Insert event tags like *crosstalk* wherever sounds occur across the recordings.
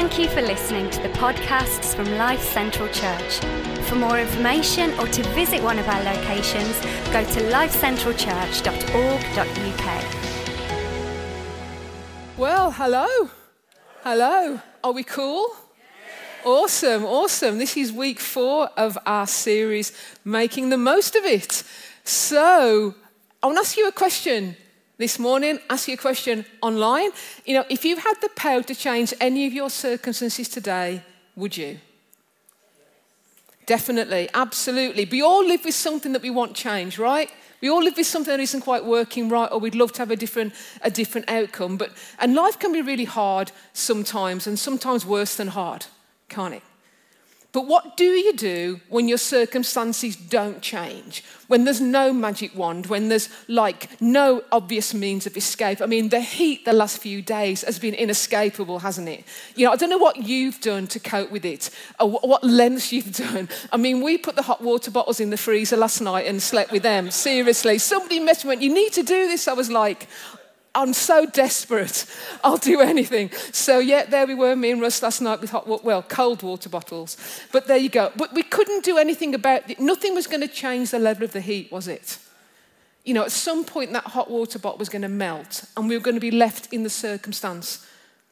Thank you for listening to the podcasts from Life Central Church. For more information or to visit one of our locations, go to lifecentralchurch.org.uk. Well, hello. Hello. Are we cool? Awesome, awesome. This is week four of our series, Making the Most of It. So, I want to ask you a question this morning, ask you a question online. You know, if you had the power to change any of your circumstances today, would you? Definitely, absolutely. We all live with something that we want change, right? We all live with something that isn't quite working right, or we'd love to have a different, a different outcome. But, and life can be really hard sometimes, and sometimes worse than hard, can't it? But what do you do when your circumstances don't change? When there's no magic wand, when there's like no obvious means of escape? I mean, the heat the last few days has been inescapable, hasn't it? You know, I don't know what you've done to cope with it, or what lengths you've done. I mean, we put the hot water bottles in the freezer last night and slept with them. Seriously, somebody messaged me, you need to do this. I was like, I'm so desperate. I'll do anything. So, yeah, there we were, me and Russ last night with hot, well, cold water bottles. But there you go. But we couldn't do anything about it. Nothing was going to change the level of the heat, was it? You know, at some point, that hot water bottle was going to melt, and we were going to be left in the circumstance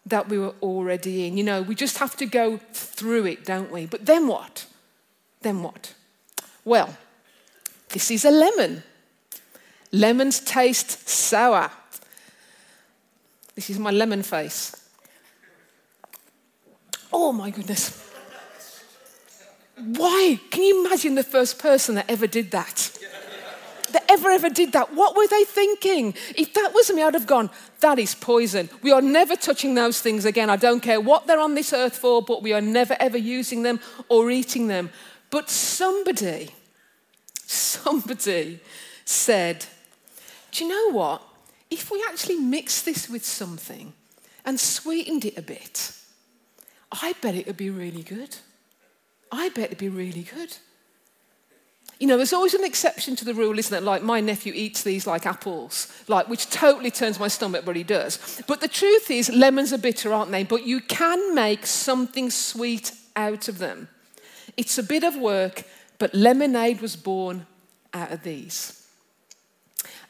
that we were already in. You know, we just have to go through it, don't we? But then what? Then what? Well, this is a lemon. Lemons taste sour. This is my lemon face. Oh my goodness. Why? Can you imagine the first person that ever did that? that ever, ever did that? What were they thinking? If that was me, I'd have gone, that is poison. We are never touching those things again. I don't care what they're on this earth for, but we are never, ever using them or eating them. But somebody, somebody said, do you know what? If we actually mix this with something and sweetened it a bit, I bet it would be really good. I bet it'd be really good. You know, there's always an exception to the rule, isn't it? Like my nephew eats these like apples, like which totally turns my stomach, but he does. But the truth is, lemons are bitter, aren't they? But you can make something sweet out of them. It's a bit of work, but lemonade was born out of these.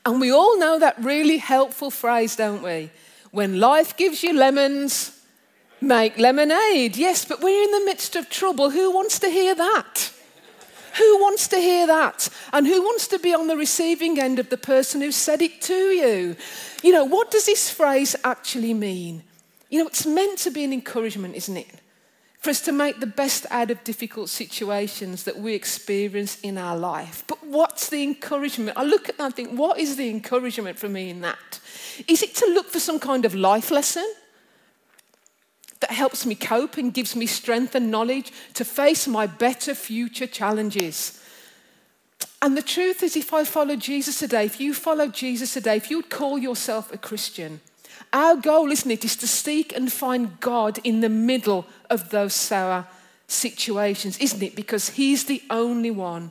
And we all know that really helpful phrase, don't we? When life gives you lemons, make lemonade. Yes, but we're in the midst of trouble. Who wants to hear that? Who wants to hear that? And who wants to be on the receiving end of the person who said it to you? You know, what does this phrase actually mean? You know, it's meant to be an encouragement, isn't it? For us to make the best out of difficult situations that we experience in our life. But what's the encouragement? I look at that and think, what is the encouragement for me in that? Is it to look for some kind of life lesson? That helps me cope and gives me strength and knowledge to face my better future challenges. And the truth is, if I follow Jesus today, if you follow Jesus today, if you would call yourself a Christian, our goal, isn't it, is to seek and find God in the middle of those sour situations, isn't it? Because He's the only one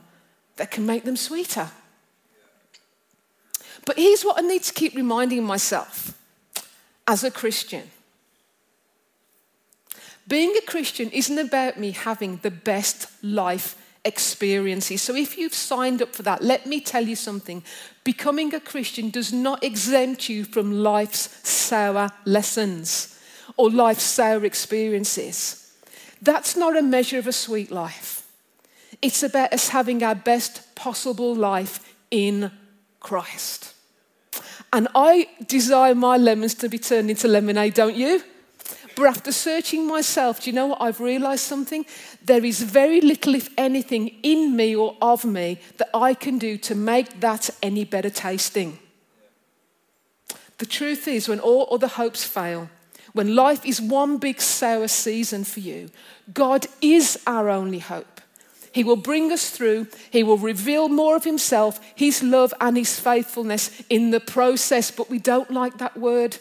that can make them sweeter. But here's what I need to keep reminding myself as a Christian. Being a Christian isn't about me having the best life experiences. So if you've signed up for that, let me tell you something. Becoming a Christian does not exempt you from life's sour lessons or life's sour experiences. That's not a measure of a sweet life. It's about us having our best possible life in Christ. And I desire my lemons to be turned into lemonade, don't you? But after searching myself, do you know what? I've realized something. There is very little, if anything, in me or of me that I can do to make that any better tasting. The truth is, when all other hopes fail, when life is one big sour season for you, God is our only hope. He will bring us through. He will reveal more of Himself, His love, and His faithfulness in the process. But we don't like that word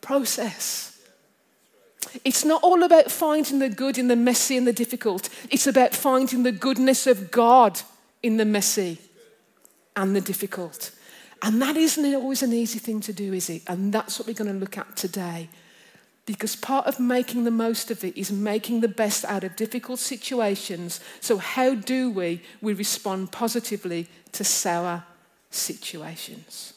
process. It's not all about finding the good in the messy and the difficult. It's about finding the goodness of God in the messy and the difficult. And that isn't always an easy thing to do, is it? And that's what we're going to look at today. Because part of making the most of it is making the best out of difficult situations. So, how do we, we respond positively to sour situations?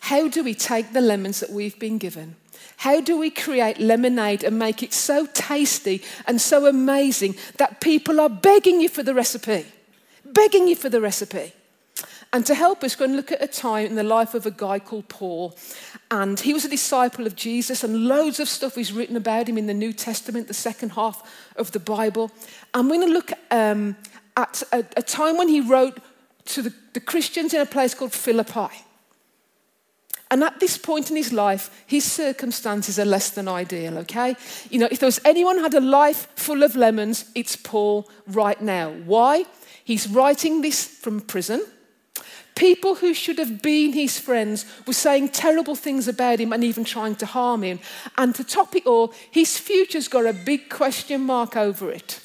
How do we take the lemons that we've been given? How do we create lemonade and make it so tasty and so amazing that people are begging you for the recipe? Begging you for the recipe. And to help us, go and look at a time in the life of a guy called Paul. And he was a disciple of Jesus, and loads of stuff is written about him in the New Testament, the second half of the Bible. And we're going to look um, at a, a, time when he wrote to the, the Christians in a place called Philippi. And at this point in his life, his circumstances are less than ideal, okay? You know, if there was anyone who had a life full of lemons, it's Paul right now. Why? He's writing this from prison. People who should have been his friends were saying terrible things about him and even trying to harm him. And to top it all, his future's got a big question mark over it.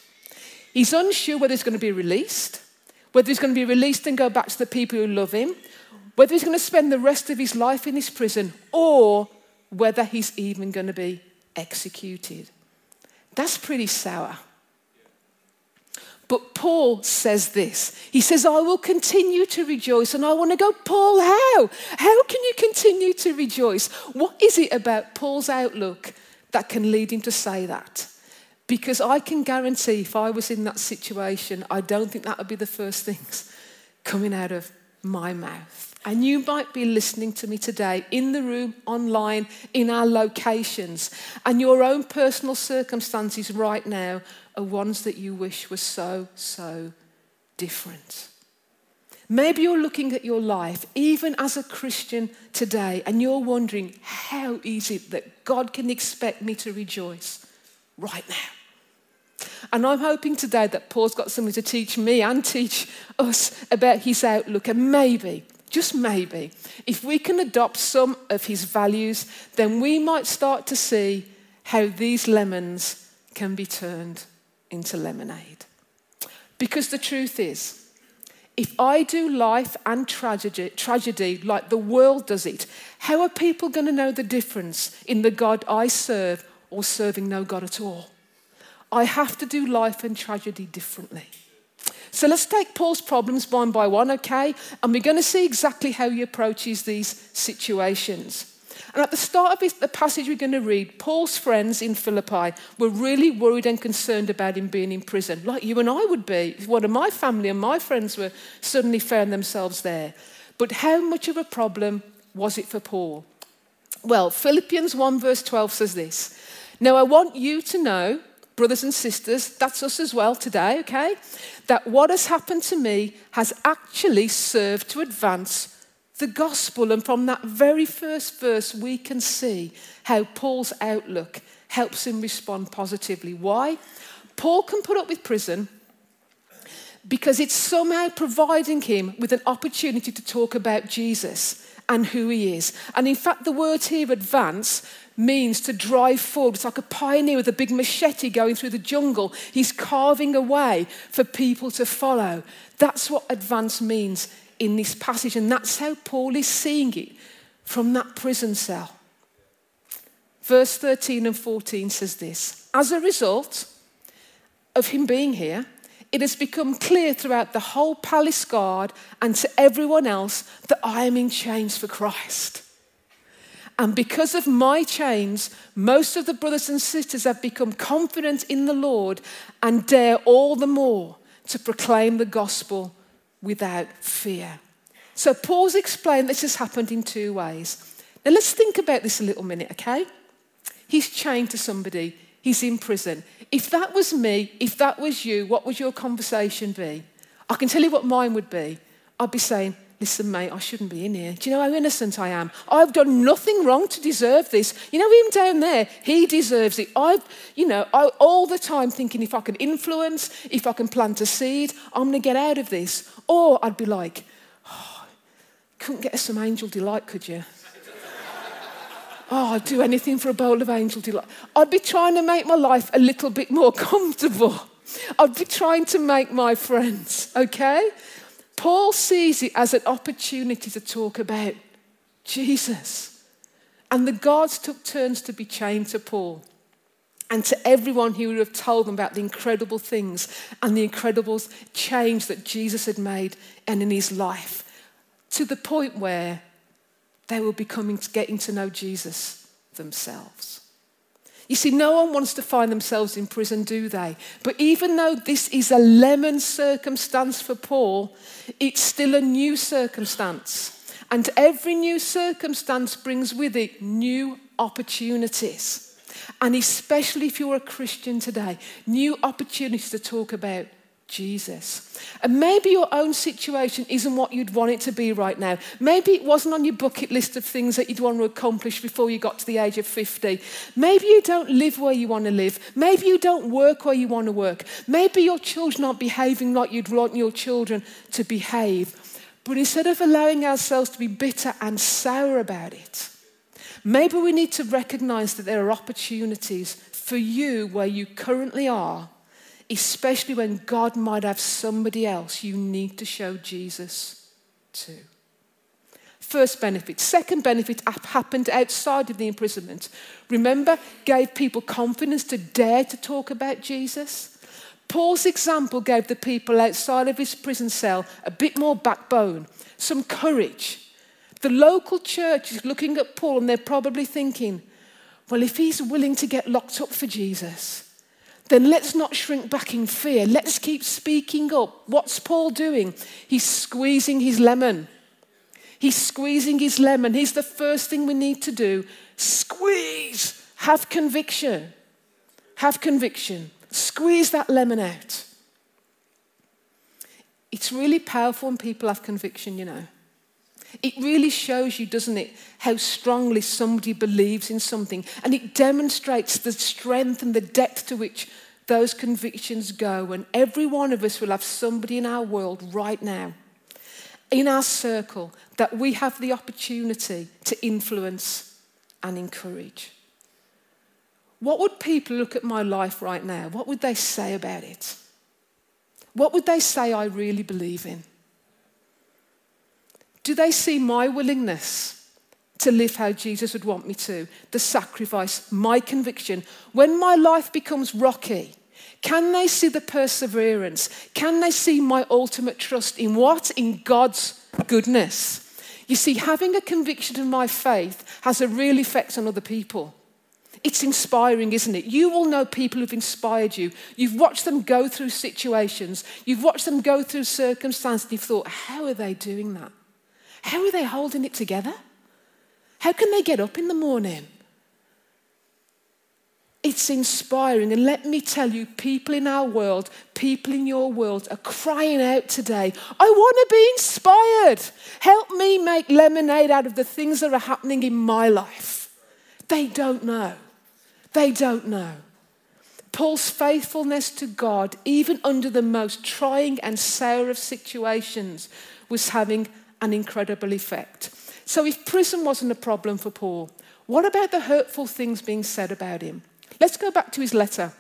He's unsure whether he's going to be released, whether he's going to be released and go back to the people who love him, whether he's going to spend the rest of his life in this prison, or whether he's even going to be executed. That's pretty sour. But Paul says this. He says, I will continue to rejoice. And I want to go, Paul, how? How can you continue to rejoice? What is it about Paul's outlook that can lead him to say that? Because I can guarantee if I was in that situation, I don't think that would be the first things *laughs* coming out of my mouth. And you might be listening to me today in the room, online, in our locations, and your own personal circumstances right now are ones that you wish were so, so different. Maybe you're looking at your life, even as a Christian today, and you're wondering, how is it that God can expect me to rejoice right now? And I'm hoping today that Paul's got something to teach me and teach us about his outlook. And maybe, just maybe, if we can adopt some of his values, then we might start to see how these lemons can be turned into lemonade. Because the truth is, if I do life and tragedy, tragedy like the world does it, how are people going to know the difference in the God I serve or serving no God at all? I have to do life and tragedy differently. So let's take Paul's problems one by one, okay? And we're going to see exactly how he approaches these situations. And at the start of the passage we're going to read, Paul's friends in Philippi were really worried and concerned about him being in prison, like you and I would be if one of my family and my friends were suddenly found themselves there. But how much of a problem was it for Paul? Well, Philippians 1 verse 12 says this Now I want you to know, brothers and sisters, that's us as well today, okay, that what has happened to me has actually served to advance the gospel. And from that very first verse, we can see how Paul's outlook helps him respond positively. Why? Paul can put up with prison because it's somehow providing him with an opportunity to talk about Jesus and who he is. And in fact, the word here, advance, means to drive forward. It's like a pioneer with a big machete going through the jungle. He's carving a way for people to follow. That's what advance means in this passage, and that's how Paul is seeing it from that prison cell. Verse 13 and 14 says this As a result of him being here, it has become clear throughout the whole palace guard and to everyone else that I am in chains for Christ. And because of my chains, most of the brothers and sisters have become confident in the Lord and dare all the more to proclaim the gospel without fear. So Paul's explained this has happened in two ways. Now let's think about this a little minute, okay? He's chained to somebody, he's in prison. If that was me, if that was you, what would your conversation be? I can tell you what mine would be. I'd be saying, Listen, mate, I shouldn't be in here. Do you know how innocent I am? I've done nothing wrong to deserve this. You know him down there? He deserves it. I've, you know, I, all the time thinking if I can influence, if I can plant a seed, I'm going to get out of this. Or I'd be like, oh, couldn't get us some angel delight, could you? Oh, I'd do anything for a bowl of angel delight. I'd be trying to make my life a little bit more *laughs* comfortable. I'd be trying to make my friends, okay? Paul sees it as an opportunity to talk about Jesus And the guards took turns to be chained to Paul. And to everyone, he would have told them about the incredible things and the incredible change that Jesus had made and in his life, to the point where they were becoming getting to know Jesus themselves. You see, no one wants to find themselves in prison, do they? But even though this is a lemon circumstance for Paul, it's still a new circumstance. And every new circumstance brings with it new opportunities. And especially if you're a Christian today, new opportunities to talk about Jesus. And maybe your own situation isn't what you'd want it to be right now. Maybe it wasn't on your bucket list of things that you'd want to accomplish before you got to the age of 50. Maybe you don't live where you want to live. Maybe you don't work where you want to work. Maybe your children aren't behaving like you'd want your children to behave. But instead of allowing ourselves to be bitter and sour about it, maybe we need to recognize that there are opportunities for you where you currently are especially when God might have somebody else you need to show Jesus to. First benefit. Second benefit happened outside of the imprisonment. Remember, gave people confidence to dare to talk about Jesus. Paul's example gave the people outside of his prison cell a bit more backbone, some courage. The local church is looking at Paul and they're probably thinking, well, if he's willing to get locked up for Jesus, then let's not shrink back in fear. Let's keep speaking up. What's Paul doing? He's squeezing his lemon. He's squeezing his lemon. He's the first thing we need to do. Squeeze. Have conviction. Have conviction. Squeeze that lemon out. It's really powerful when people have conviction, you know. It really shows you, doesn't it, how strongly somebody believes in something. And it demonstrates the strength and the depth to which those convictions go. And every one of us will have somebody in our world right now, in our circle, that we have the opportunity to influence and encourage. What would people look at my life right now? What would they say about it? What would they say I really believe in? Do they see my willingness to live how Jesus would want me to? The sacrifice, my conviction. When my life becomes rocky, can they see the perseverance? Can they see my ultimate trust in what? In God's goodness. You see, having a conviction of my faith has a real effect on other people. It's inspiring, isn't it? You will know people who've inspired you. You've watched them go through situations, you've watched them go through circumstances, and you've thought, how are they doing that? How are they holding it together? How can they get up in the morning? It's inspiring. And let me tell you, people in our world, people in your world are crying out today, I want to be inspired. Help me make lemonade out of the things that are happening in my life. They don't know. They don't know. Paul's faithfulness to God, even under the most trying and sour of situations, was having an incredible effect. So, if prison wasn't a problem for Paul, what about the hurtful things being said about him? Let's go back to his letter.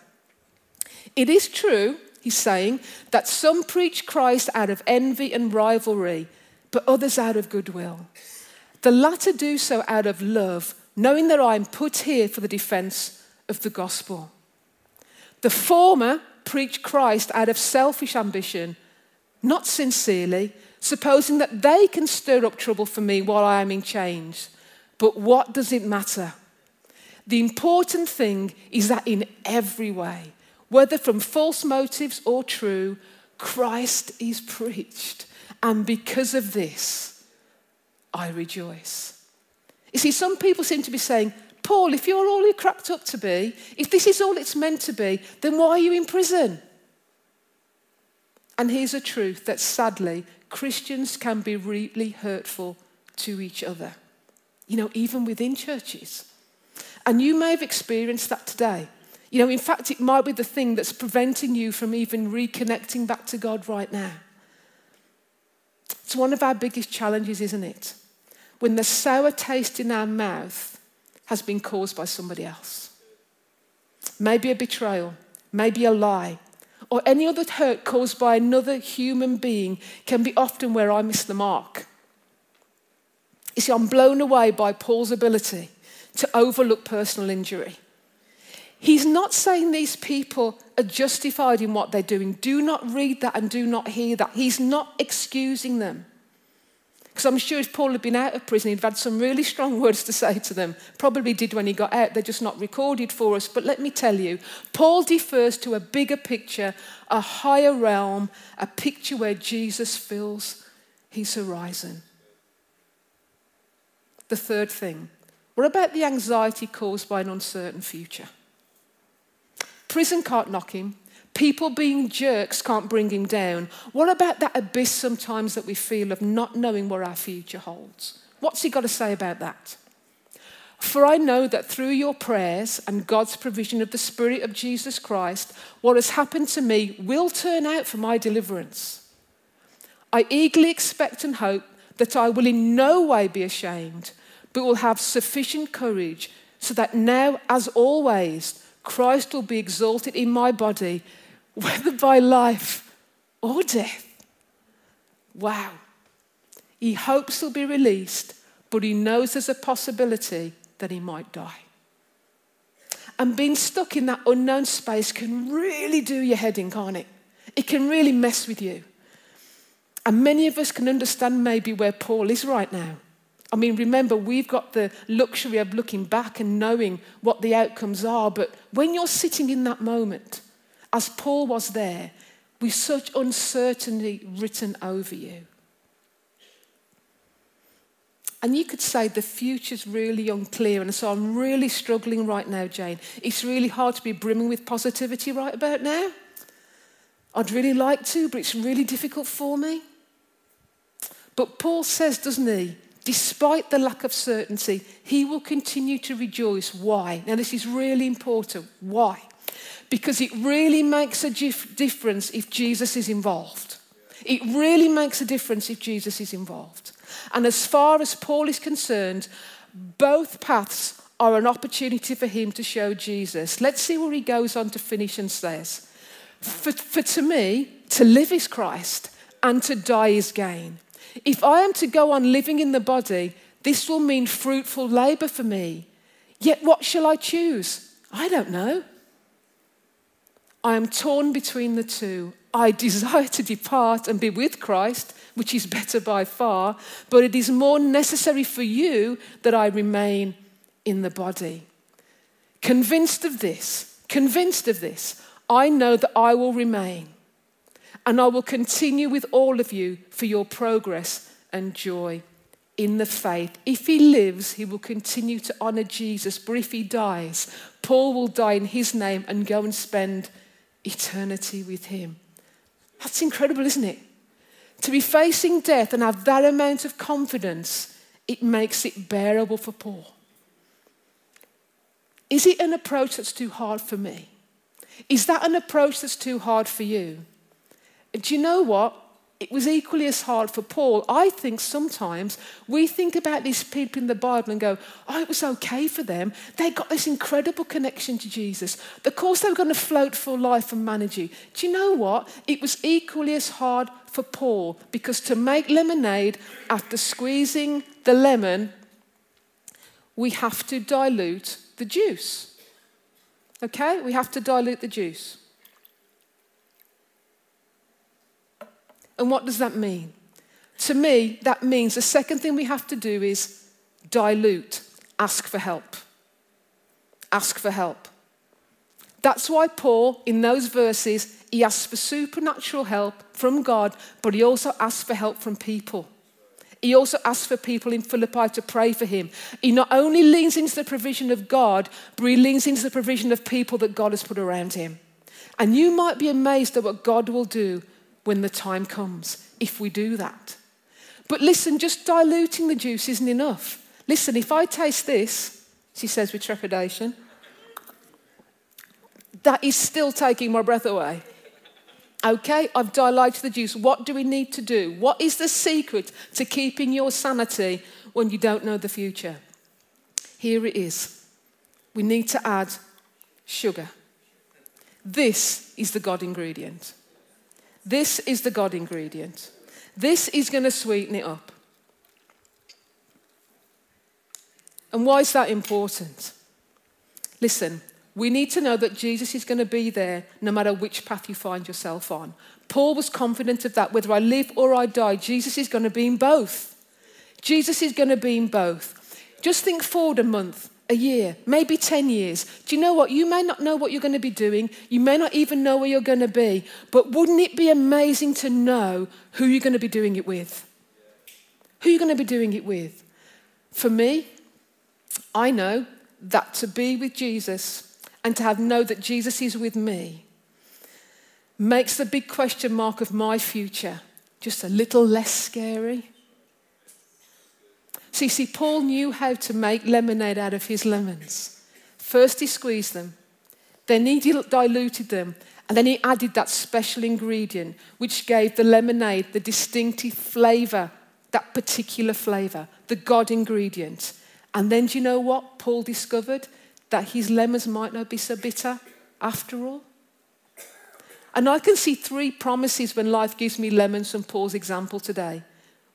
It is true, he's saying, that some preach Christ out of envy and rivalry, but others out of goodwill. The latter do so out of love, knowing that I am put here for the defense of the gospel. The former preach Christ out of selfish ambition, not sincerely, supposing that they can stir up trouble for me while I am in chains. But what does it matter? The important thing is that in every way, whether from false motives or true, Christ is preached. And because of this, I rejoice. You see, some people seem to be saying, Paul, if you're all you're cracked up to be, if this is all it's meant to be, then why are you in prison? And here's a truth that sadly Christians can be really hurtful to each other, you know, even within churches. And you may have experienced that today. You know, in fact, it might be the thing that's preventing you from even reconnecting back to God right now. It's one of our biggest challenges, isn't it? When the sour taste in our mouth has been caused by somebody else. Maybe a betrayal, maybe a lie, or any other hurt caused by another human being can be often where I miss the mark. You see, I'm blown away by Paul's ability to overlook personal injury. He's not saying these people are justified in what they're doing. Do not read that and do not hear that. He's not excusing them. Because I'm sure if Paul had been out of prison, he'd had some really strong *laughs* words to say to them. Probably did when he got out. They're just not recorded for us. But let me tell you, Paul defers to a bigger picture, a higher realm, a picture where Jesus fills his horizon. The third thing what about the anxiety caused by an uncertain future? Prison can't knock him. People being jerks can't bring him down. What about that abyss sometimes that we feel of not knowing what our future holds? What's he got to say about that? For I know that through your prayers and God's provision of the Spirit of Jesus Christ, what has happened to me will turn out for my deliverance. I eagerly expect and hope that I will in no way be ashamed, but will have sufficient courage so that now, as always, Christ will be exalted in my body, whether by life or death. Wow. He hopes he'll be released, but he knows there's a possibility that he might die. And being stuck in that unknown space can really do your head in, can't it? It can really mess with you. And many of us can understand maybe where Paul is right now. I mean, remember, we've got the luxury of looking back and knowing what the outcomes are. But when you're sitting in that moment, as Paul was there, with such uncertainty written over you, and you could say the future's really unclear, and so I'm really struggling right now, Jane. It's really hard to be brimming with positivity right about now. I'd really like to, but it's really difficult for me. But Paul says, doesn't he? despite the lack of certainty, he will continue to rejoice. Why? Now, this is really important. Why? Because it really makes a difference if Jesus is involved. It really makes a difference if Jesus is involved. And as far as Paul is concerned, both paths are an opportunity for him to show Jesus. Let's see where he goes on to finish and says, For, for to me, to live is Christ and to die is gain. If I am to go on living in the body, this will mean fruitful labor for me. Yet what shall I choose? I don't know. I am torn between the two. I *laughs* desire to depart and be with Christ, which is better by far, but it is more necessary for you that I remain in the body. Convinced of this, convinced of this, I know that I will remain and I will continue with all of you for your progress and joy in the faith. If he lives, he will continue to honor Jesus. But if he dies, Paul will die in his name and go and spend eternity with him. That's incredible, isn't it? To be facing death and have that amount of confidence, it makes it bearable for Paul. Is it an approach that's too hard for me? Is that an approach that's too hard for you? do you know what? It was equally as hard for Paul. I think sometimes we think about these people in the Bible and go, oh, it was okay for them. They got this incredible connection to Jesus. Of course, they were going to float for life and manage you. Do you know what? It was equally as hard for Paul because to make lemonade after squeezing the lemon, we have to dilute the juice. Okay? We have to dilute the juice. And what does that mean? To me, that means the second thing we have to do is dilute, ask for help. Ask for help. That's why Paul, in those verses, he asks for supernatural help from God, but he also asks for help from people. He also asks for people in Philippi to pray for him. He not only leans into the provision of God, but he leans into the provision of people that God has put around him. And you might be amazed at what God will do when the time comes, if we do that. But listen, just diluting the juice isn't enough. Listen, if I taste this, she says with trepidation, that is still taking my breath away. Okay, I've diluted the juice. What do we need to do? What is the secret to keeping your sanity when you don't know the future? Here it is. We need to add sugar. This is the God ingredient. This is the God ingredient. This is going to sweeten it up. And why is that important? Listen, we need to know that Jesus is going to be there no matter which path you find yourself on. Paul was confident of that. Whether I live or I die, Jesus is going to be in both. Jesus is going to be in both. Just think forward a month, a year, maybe 10 years. Do you know what? You may not know what you're going to be doing. You may not even know where you're going to be. But wouldn't it be amazing to know who you're going to be doing it with? Who you're going to be doing it with? For me, I know that to be with Jesus and to have know that Jesus is with me makes the big question mark of my future just a little less scary. See, see, Paul knew how to make lemonade out of his lemons. First, he squeezed them, then he diluted them, and then he added that special ingredient which gave the lemonade the distinctive flavor, that particular flavor, the God ingredient. And then, do you know what Paul discovered? That his lemons might not be so bitter after all. And I can see three promises when life gives me lemons from Paul's example today.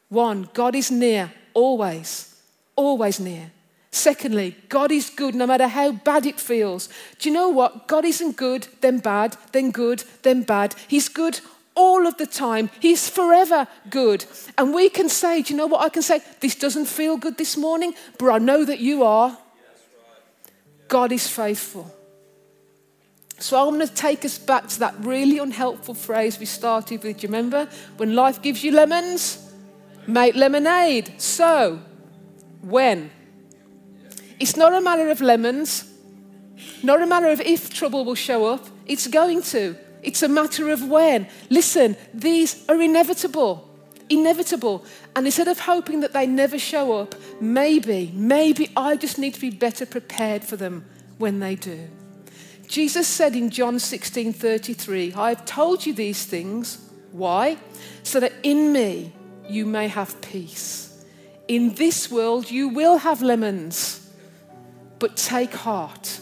One, God is near always, always near. Secondly, God is good no matter how bad it feels. Do you know what? God isn't good, then bad, then good, then bad. He's good all of the time. He's forever good. And we can say, do you know what I can say? This doesn't feel good this morning, but I know that you are. God is faithful. So I want to take us back to that really unhelpful phrase we started with. Do you remember? When life gives you lemons, make lemonade. So, when? It's not a matter of lemons, not a matter of if trouble will show up, it's going to. It's a matter of when. Listen, these are inevitable. Inevitable. And instead of hoping that they never show up, maybe, maybe I just need to be better prepared for them when they do. Jesus said in John 16 33, I have told you these things. Why? So that in me you may have peace. In this world you will have lemons, but take heart.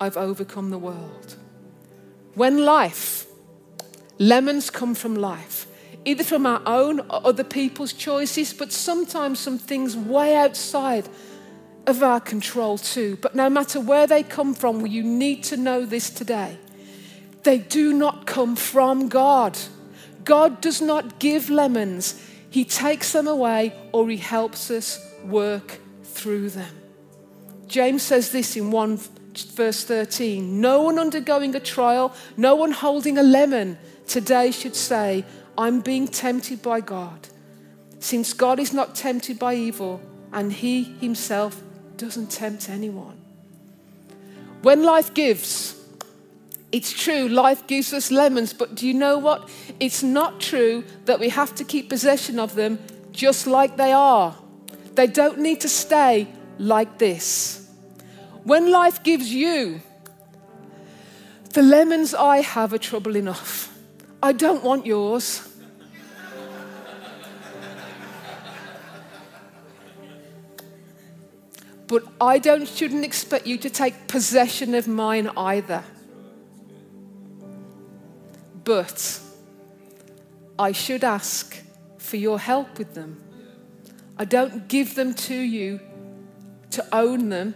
I've overcome the world. When life, lemons come from life, either from our own or other people's choices, but sometimes some things way outside of our control too. But no matter where they come from, you need to know this today. They do not come from God. God does not give lemons, He takes them away or He helps us work through them. James says this in 1 verse 13 No one undergoing a trial, no one holding a lemon today should say, I'm being tempted by God. Since God is not tempted by evil, and He Himself doesn't tempt anyone. When life gives, it's true, life gives us lemons, but do you know what? It's not true that we have to keep possession of them just like they are. They don't need to stay like this. When life gives you, the lemons I have are trouble enough. I don't want yours. But I don't, shouldn't expect you to take possession of mine either. But I should ask for your help with them. I don't give them to you to own them.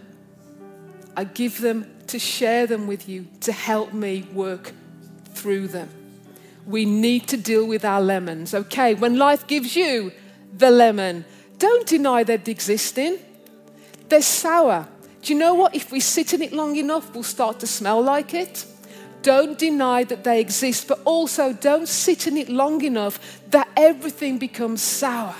I give them to share them with you to help me work through them. We need to deal with our lemons. Okay, when life gives you the lemon, don't deny they're existing. They're sour. Do you know what? If we sit in it long enough, we'll start to smell like it. Don't deny that they exist, but also don't sit in it long enough that everything becomes sour.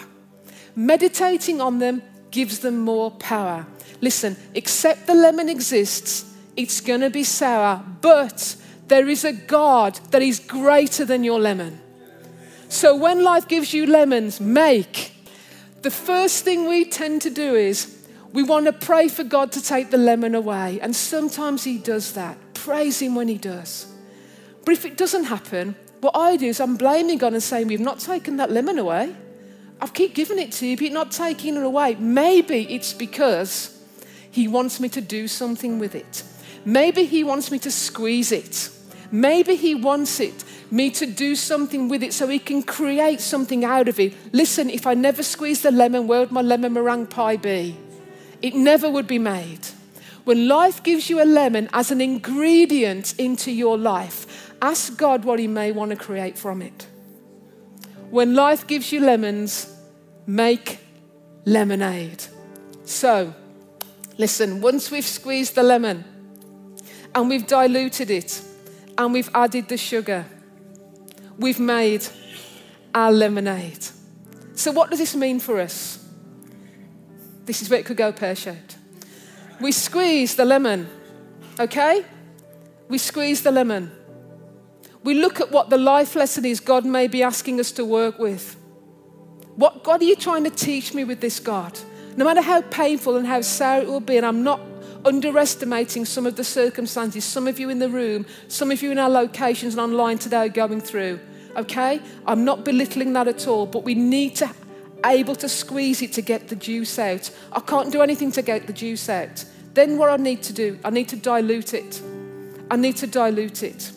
Meditating on them gives them more power. Listen, except the lemon exists, it's going to be sour, but there is a God that is greater than your lemon. So when life gives you lemons, make. The first thing we tend to do is we want to pray for God to take the lemon away. And sometimes He does that. Praise Him when He does. But if it doesn't happen, what I do is I'm blaming God and saying, We've not taken that lemon away. I keep giving it to you, but you're not taking it away. Maybe it's because He wants me to do something with it. Maybe He wants me to squeeze it. Maybe He wants it me to do something with it so he can create something out of it. Listen, if I never squeeze the lemon, where would my lemon meringue pie be? It never would be made. When life gives you a lemon as an ingredient into your life, ask God what He may want to create from it. When life gives you lemons, make lemonade. So, listen, once we've squeezed the lemon and we've diluted it and we've added the sugar, we've made our lemonade. So, what does this mean for us? This is where it could go pear shaped. We squeeze the lemon, okay? We squeeze the lemon. We look at what the life lesson is God may be asking us to work with. What God are you trying to teach me with this, God? No matter how painful and how sour it will be, and I'm not underestimating some of the circumstances some of you in the room, some of you in our locations and online today are going through. Okay? I'm not belittling that at all, but we need to able to squeeze it to get the juice out. I can't do anything to get the juice out. Then what I need to do, I need to dilute it. I need to dilute it.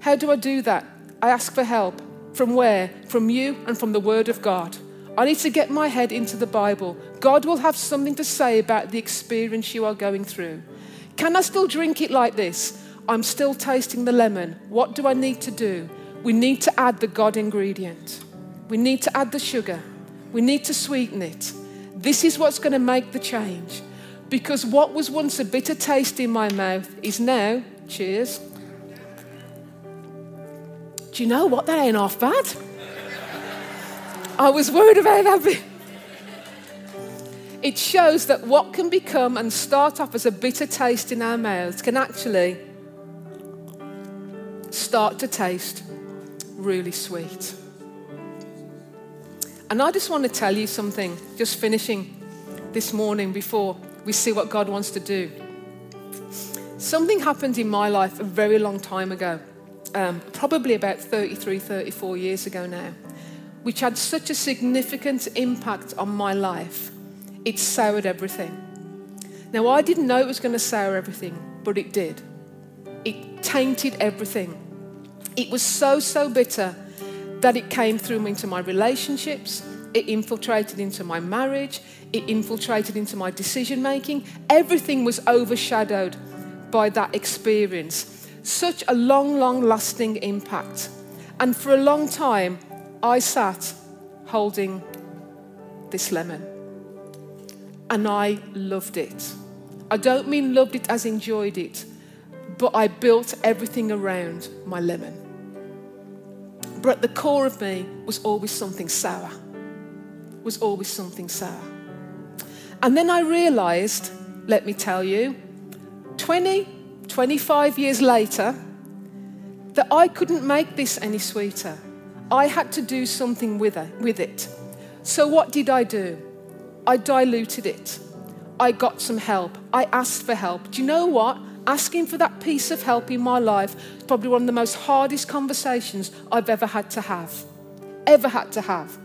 How do I do that? I ask for help. From where? From you and from the Word of God. I need to get my head into the Bible. God will have something to say about the experience you are going through. Can I still drink it like this? I'm still tasting the lemon. What do I need to do? We need to add the God ingredient. We need to add the sugar. We need to sweeten it. This is what's going to make the change. Because what was once a bitter taste in my mouth is now, cheers. Do you know what? That ain't half bad. I was worried about that. It shows that what can become and start off as a bitter taste in our mouths can actually start to taste really sweet. And I just want to tell you something, just finishing this morning before we see what God wants to do. Something happened in my life a very long time ago, um, probably about 33, 34 years ago now, which had such a significant impact on my life. It soured everything. Now, I didn't know it was going to sour everything, but it did. It tainted everything. It was so, so bitter that it came through into my relationships, it infiltrated into my marriage, it infiltrated into my decision making. Everything was overshadowed by that experience. Such a long, long lasting impact. And for a long time, I sat holding this lemon. And I loved it. I don't mean loved it as enjoyed it, but I built everything around my lemon. But at the core of me was always something sour. Was always something sour. And then I realized, let me tell you, 20, 25 years later, that I couldn't make this any sweeter. I had to do something with it. So what did I do? I diluted it. I got some help. I asked for help. Do you know what? asking for that piece of help in my life is probably one of the most hardest conversations I've ever had to have. Ever had to have.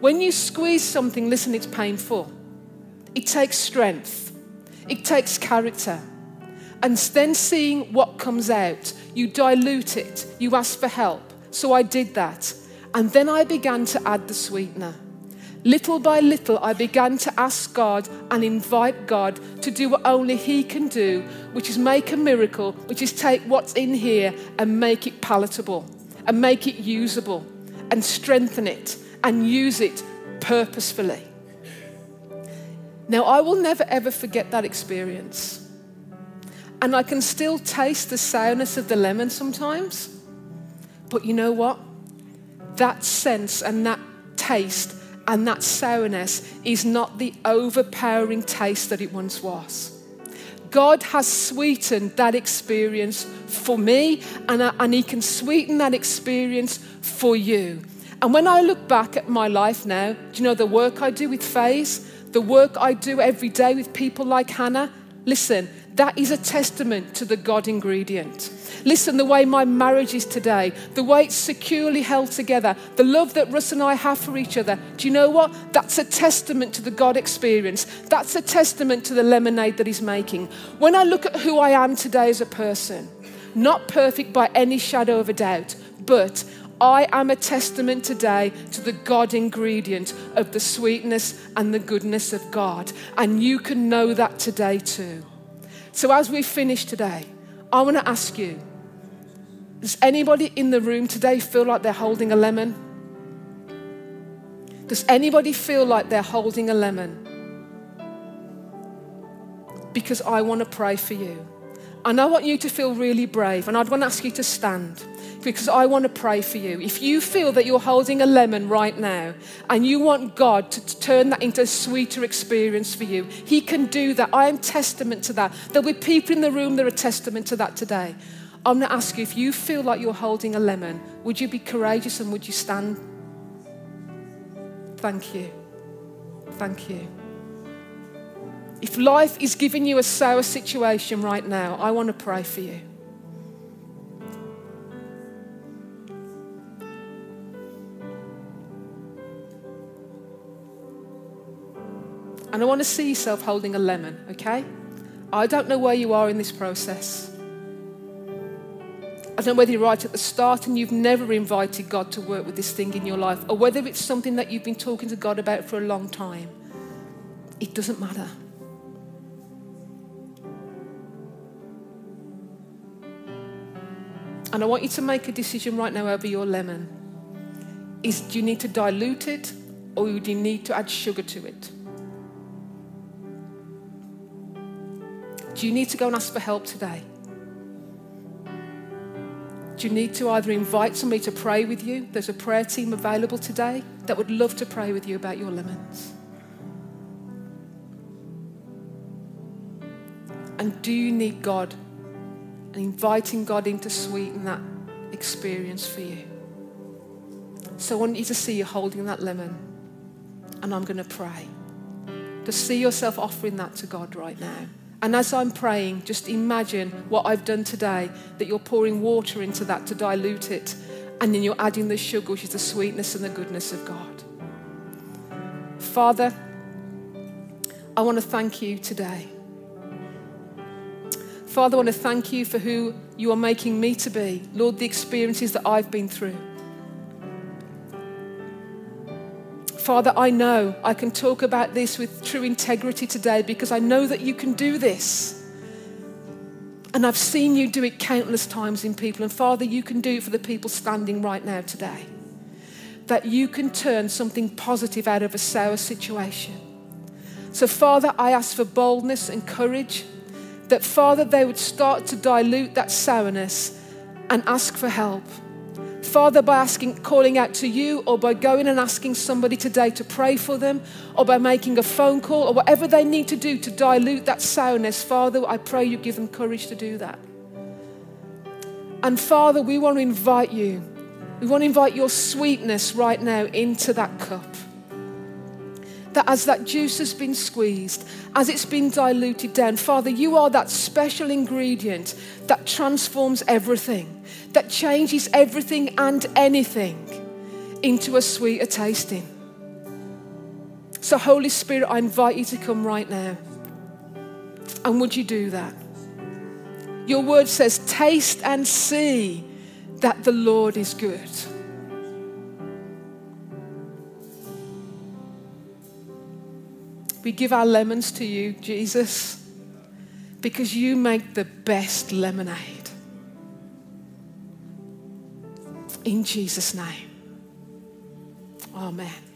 When you squeeze something, listen, it's painful. It takes strength, it takes character. And then seeing what comes out, you dilute it, you ask for help. So I did that. And then I began to add the sweetener. Little by little, I began to ask God and invite God to do what only He can do, which is make a miracle, which is take what's in here and make it palatable and make it usable and strengthen it and use it purposefully. Now, I will never ever forget that experience. And I can still taste the sourness of the lemon sometimes. But you know what? That sense and that taste and that sourness is not the overpowering taste that it once was. God has sweetened that experience for me, and, I, and He can sweeten that experience for you. And when I look back at my life now, do you know the work I do with Faze, the work I do every day with people like Hannah? Listen, that is a testament to the God ingredient. Listen, the way my marriage is today, the way it's securely held together, the love that Russ and I have for each other, do you know what? That's a testament to the God experience. That's a testament to the lemonade that He's making. When I look at who I am today as a person, not perfect by any shadow of a doubt, but I am a testament today to the God ingredient of the sweetness and the goodness of God. And you can know that today too. So, as we finish today, I want to ask you does anybody in the room today feel like they're holding a lemon? Does anybody feel like they're holding a lemon? Because I want to pray for you. And I want you to feel really brave. And I'd want to ask you to stand because I want to pray for you. If you feel that you're holding a lemon right now and you want God to turn that into a sweeter experience for you, He can do that. I am testament to that. There'll be people in the room that are testament to that today. I'm going to ask you if you feel like you're holding a lemon, would you be courageous and would you stand? Thank you. Thank you. If life is giving you a sour situation right now, I want to pray for you. And I want to see yourself holding a lemon, okay? I don't know where you are in this process. I don't know whether you're right at the start and you've never invited God to work with this thing in your life, or whether it's something that you've been talking to God about for a long time. It doesn't matter. And I want you to make a decision right now over your lemon. Is do you need to dilute it or do you need to add sugar to it? Do you need to go and ask for help today? Do you need to either invite somebody to pray with you? There's a prayer team available today that would love to pray with you about your lemons. And do you need God and inviting God in to sweeten that experience for you. So I want you to see you holding that lemon, and I'm going to pray. To see yourself offering that to God right now. And as I'm praying, just imagine what I've done today that you're pouring water into that to dilute it, and then you're adding the sugar, which is the sweetness and the goodness of God. Father, I want to thank you today Father, I want to thank you for who you are making me to be. Lord, the experiences that I've been through. Father, I know I can talk about this with true integrity today because I know that you can do this. And I've seen you do it countless times in people. And Father, you can do it for the people standing right now today. That you can turn something positive out of a sour situation. So, Father, I ask for boldness and courage that, Father, they would start to dilute that sourness and ask for help. Father, by asking, calling out to you, or by going and asking somebody today to pray for them, or by making a phone call, or whatever they need to do to dilute that sourness, Father, I pray you give them courage to do that. And Father, we want to invite you. We want to invite your sweetness right now into that cup that as that juice has been squeezed, as it's been diluted down, Father, you are that special ingredient that transforms everything, that changes everything and anything into a sweeter tasting. So, Holy Spirit, I invite you to come right now. And would you do that? Your word says, Taste and see that the Lord is good. We give our lemons to you, Jesus, because you make the best lemonade. In Jesus' name. Amen.